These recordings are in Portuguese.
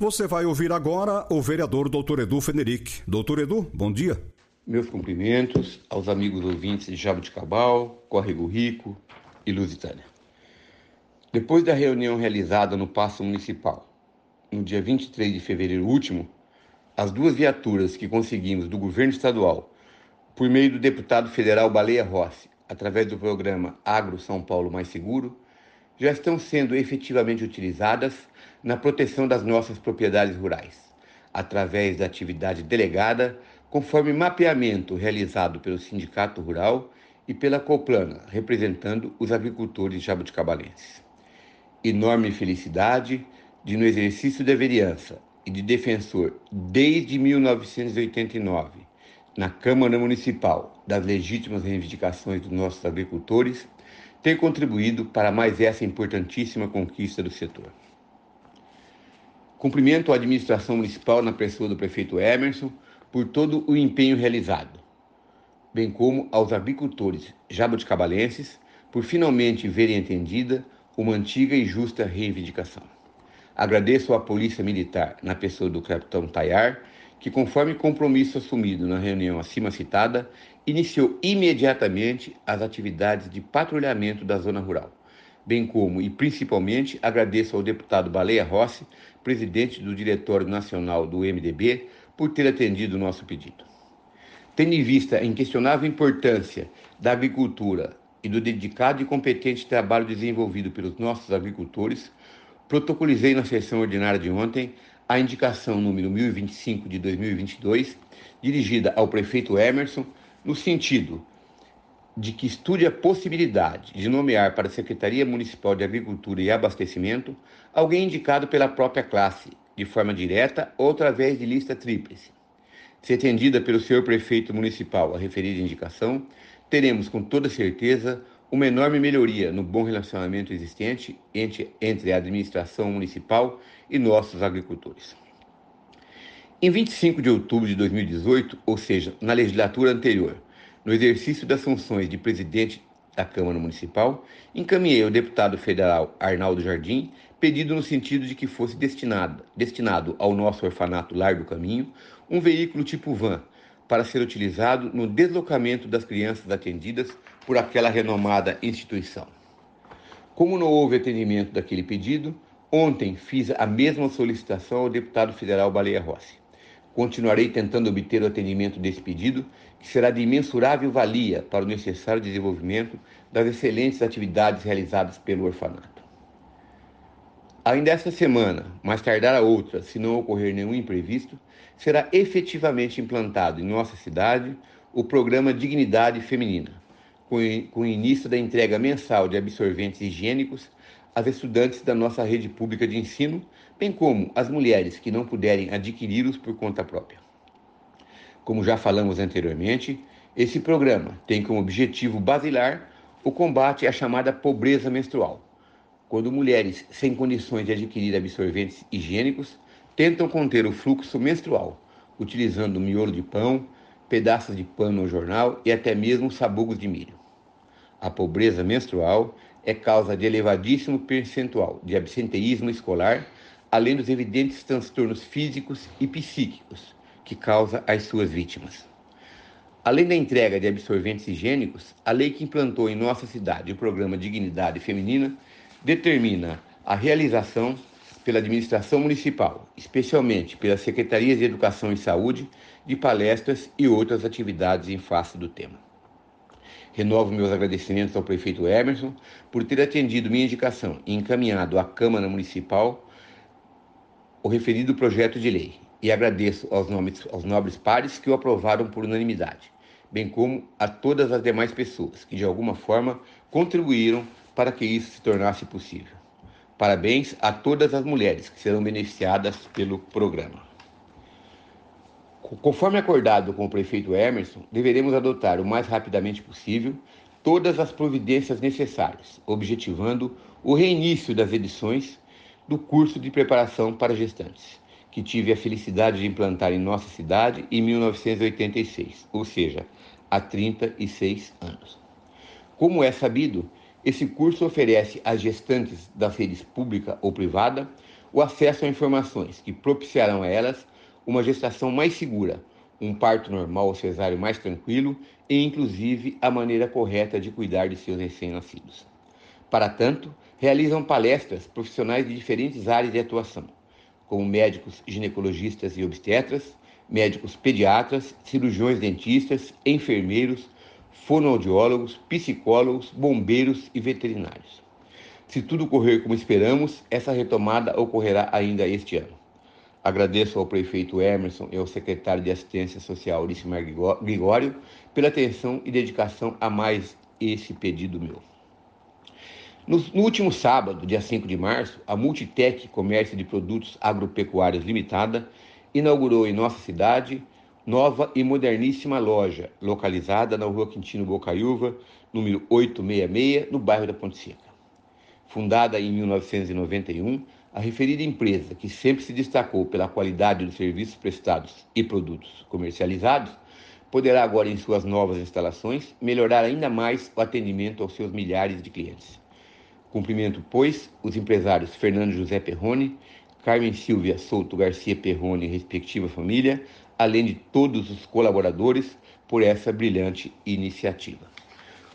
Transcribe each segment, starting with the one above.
Você vai ouvir agora o vereador Dr. Edu Feneric. Doutor Edu, bom dia. Meus cumprimentos aos amigos ouvintes de Jabuticabal, Córrego Rico e Lusitânia. Depois da reunião realizada no Paço Municipal, no dia 23 de fevereiro último, as duas viaturas que conseguimos do governo estadual, por meio do deputado federal Baleia Rossi, através do programa Agro São Paulo Mais Seguro, já estão sendo efetivamente utilizadas na proteção das nossas propriedades rurais, através da atividade delegada, conforme mapeamento realizado pelo Sindicato Rural e pela Coplana, representando os agricultores jabuticabalenses. Enorme felicidade de, no exercício da vereança e de defensor desde 1989, na Câmara Municipal, das legítimas reivindicações dos nossos agricultores, ter contribuído para mais essa importantíssima conquista do setor. Cumprimento a administração municipal na pessoa do prefeito Emerson por todo o empenho realizado, bem como aos agricultores jabuticabalenses por finalmente verem entendida uma antiga e justa reivindicação. Agradeço à Polícia Militar, na pessoa do capitão Tayar, que, conforme compromisso assumido na reunião acima citada, iniciou imediatamente as atividades de patrulhamento da zona rural bem como e principalmente agradeço ao deputado Baleia Rossi, presidente do Diretório Nacional do MDB, por ter atendido o nosso pedido. Tendo em vista a inquestionável importância da agricultura e do dedicado e competente trabalho desenvolvido pelos nossos agricultores, protocolizei na sessão ordinária de ontem a indicação número 1025 de 2022, dirigida ao prefeito Emerson, no sentido de que estude a possibilidade de nomear para a Secretaria Municipal de Agricultura e Abastecimento alguém indicado pela própria classe, de forma direta ou através de lista tríplice. Se atendida pelo senhor prefeito municipal a referida indicação, teremos com toda certeza uma enorme melhoria no bom relacionamento existente entre, entre a administração municipal e nossos agricultores. Em 25 de outubro de 2018, ou seja, na legislatura anterior, no exercício das funções de presidente da Câmara Municipal, encaminhei ao deputado federal Arnaldo Jardim pedido no sentido de que fosse destinado, destinado ao nosso orfanato Lar do Caminho um veículo tipo van para ser utilizado no deslocamento das crianças atendidas por aquela renomada instituição. Como não houve atendimento daquele pedido, ontem fiz a mesma solicitação ao deputado federal Baleia Rossi. Continuarei tentando obter o atendimento desse pedido, que será de imensurável valia para o necessário desenvolvimento das excelentes atividades realizadas pelo orfanato. Ainda esta semana, mais tardar a outra, se não ocorrer nenhum imprevisto, será efetivamente implantado em nossa cidade o programa Dignidade Feminina, com o início da entrega mensal de absorventes higiênicos às estudantes da nossa rede pública de ensino, bem como às mulheres que não puderem adquiri-los por conta própria. Como já falamos anteriormente, esse programa tem como objetivo basilar o combate à chamada pobreza menstrual, quando mulheres sem condições de adquirir absorventes higiênicos tentam conter o fluxo menstrual, utilizando miolo de pão, pedaços de pano ou jornal e até mesmo sabugos de milho. A pobreza menstrual é causa de elevadíssimo percentual de absenteísmo escolar, além dos evidentes transtornos físicos e psíquicos que causa às suas vítimas. Além da entrega de absorventes higiênicos, a lei que implantou em nossa cidade o programa Dignidade Feminina determina a realização pela administração municipal, especialmente pelas secretarias de Educação e Saúde, de palestras e outras atividades em face do tema. Renovo meus agradecimentos ao prefeito Emerson por ter atendido minha indicação e encaminhado à Câmara Municipal o referido projeto de lei e agradeço aos, nomes, aos nobres pares que o aprovaram por unanimidade, bem como a todas as demais pessoas que de alguma forma contribuíram para que isso se tornasse possível. Parabéns a todas as mulheres que serão beneficiadas pelo programa. Conforme acordado com o prefeito Emerson, deveremos adotar o mais rapidamente possível todas as providências necessárias, objetivando o reinício das edições do curso de preparação para gestantes, que tive a felicidade de implantar em nossa cidade em 1986, ou seja, há 36 anos. Como é sabido, esse curso oferece às gestantes das redes pública ou privada o acesso a informações que propiciarão a elas uma gestação mais segura, um parto normal ou cesárea mais tranquilo e, inclusive, a maneira correta de cuidar de seus recém-nascidos. Para tanto, realizam palestras profissionais de diferentes áreas de atuação, como médicos ginecologistas e obstetras, médicos pediatras, cirurgiões dentistas, enfermeiros, fonoaudiólogos, psicólogos, bombeiros e veterinários. Se tudo correr como esperamos, essa retomada ocorrerá ainda este ano. Agradeço ao prefeito Emerson e ao secretário de Assistência Social, Ulissimar Gregório, pela atenção e dedicação a mais esse pedido meu. No, no, último sábado, dia 5 de março, a Multitec Comércio de Produtos Agropecuários Limitada inaugurou em nossa cidade nova e moderníssima loja, localizada na rua Quintino Bocaiúva, número 866, no bairro da Ponte Seca. Fundada em 1991, a referida empresa, que sempre se destacou pela qualidade dos serviços prestados e produtos comercializados, poderá agora, em suas novas instalações, melhorar ainda mais o atendimento aos seus milhares de clientes. Cumprimento, pois, os empresários Fernando José Perrone, Carmen Silvia Souto Garcia Perrone, respectiva família, além de todos os colaboradores, por essa brilhante iniciativa.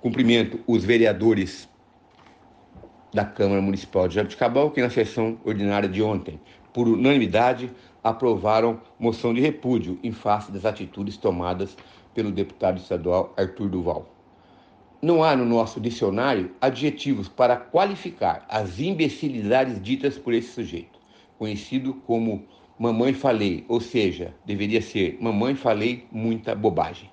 Cumprimento os vereadores da Câmara Municipal de Jabuticabal, que na sessão ordinária de ontem, por unanimidade, aprovaram moção de repúdio em face das atitudes tomadas pelo deputado estadual Arthur Duval. Não há no nosso dicionário adjetivos para qualificar as imbecilidades ditas por esse sujeito, conhecido como mamãe falei, ou seja, deveria ser mamãe falei muita bobagem.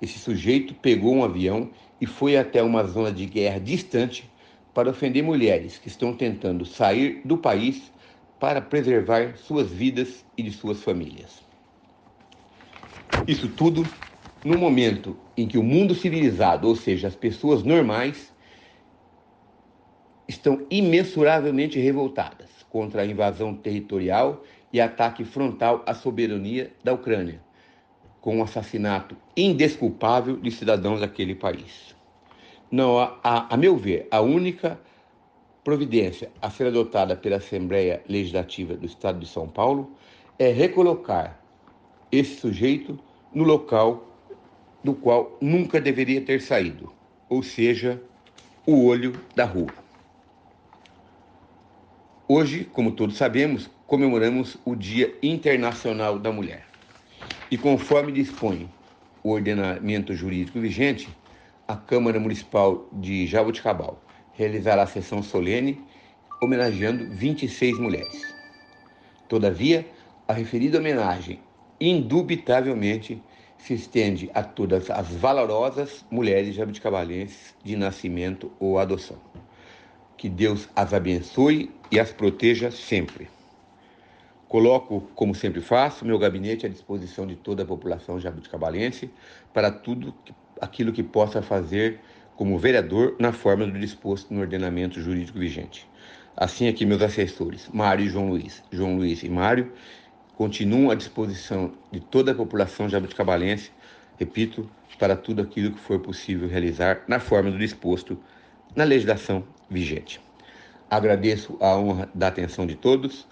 Esse sujeito pegou um avião e foi até uma zona de guerra distante para ofender mulheres que estão tentando sair do país para preservar suas vidas e de suas famílias. Isso tudo no momento em que o mundo civilizado, ou seja, as pessoas normais, estão imensuravelmente revoltadas contra a invasão territorial e ataque frontal à soberania da Ucrânia, com o assassinato indesculpável de cidadãos daquele país. Não, a, a, a meu ver, a única providência a ser adotada pela Assembleia Legislativa do Estado de São Paulo é recolocar esse sujeito no local do qual nunca deveria ter saído, ou seja, o olho da rua. Hoje, como todos sabemos, comemoramos o Dia Internacional da Mulher. E conforme dispõe o ordenamento jurídico vigente, a Câmara Municipal de Jaboticabal realizará a sessão solene homenageando 26 mulheres. Todavia, a referida homenagem indubitavelmente se estende a todas as valorosas mulheres jabuticabalenses de nascimento ou adoção. Que Deus as abençoe e as proteja sempre. Coloco, como sempre faço, meu gabinete à disposição de toda a população jabuticabalense para tudo aquilo que possa fazer como vereador na forma do disposto no ordenamento jurídico vigente. Assim aqui meus assessores, Mário e João Luiz. João Luiz e Mário continuam à disposição de toda a população jabuticabalense, repito, para tudo aquilo que for possível realizar na forma do disposto na legislação vigente. Agradeço a honra da atenção de todos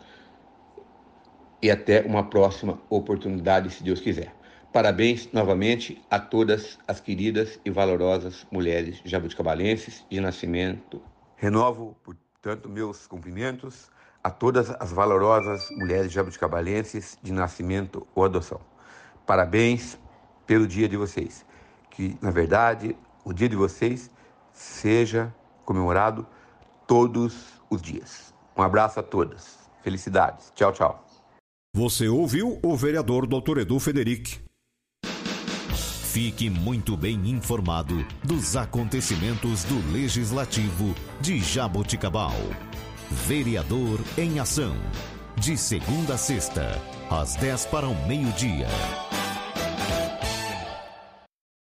e até uma próxima oportunidade, se Deus quiser. Parabéns novamente a todas as queridas e valorosas mulheres jabuticabalenses de nascimento. Renovo, portanto, meus cumprimentos a todas as valorosas mulheres jabuticabalenses de nascimento ou adoção. Parabéns pelo dia de vocês. Que, na verdade, o dia de vocês seja comemorado todos os dias. Um abraço a todas. Felicidades. Tchau, tchau. Você ouviu o vereador Dr. Edu Federic. Fique muito bem informado dos acontecimentos do Legislativo de Jaboticabal. Vereador em Ação. De segunda a sexta, às 10 para o meio-dia.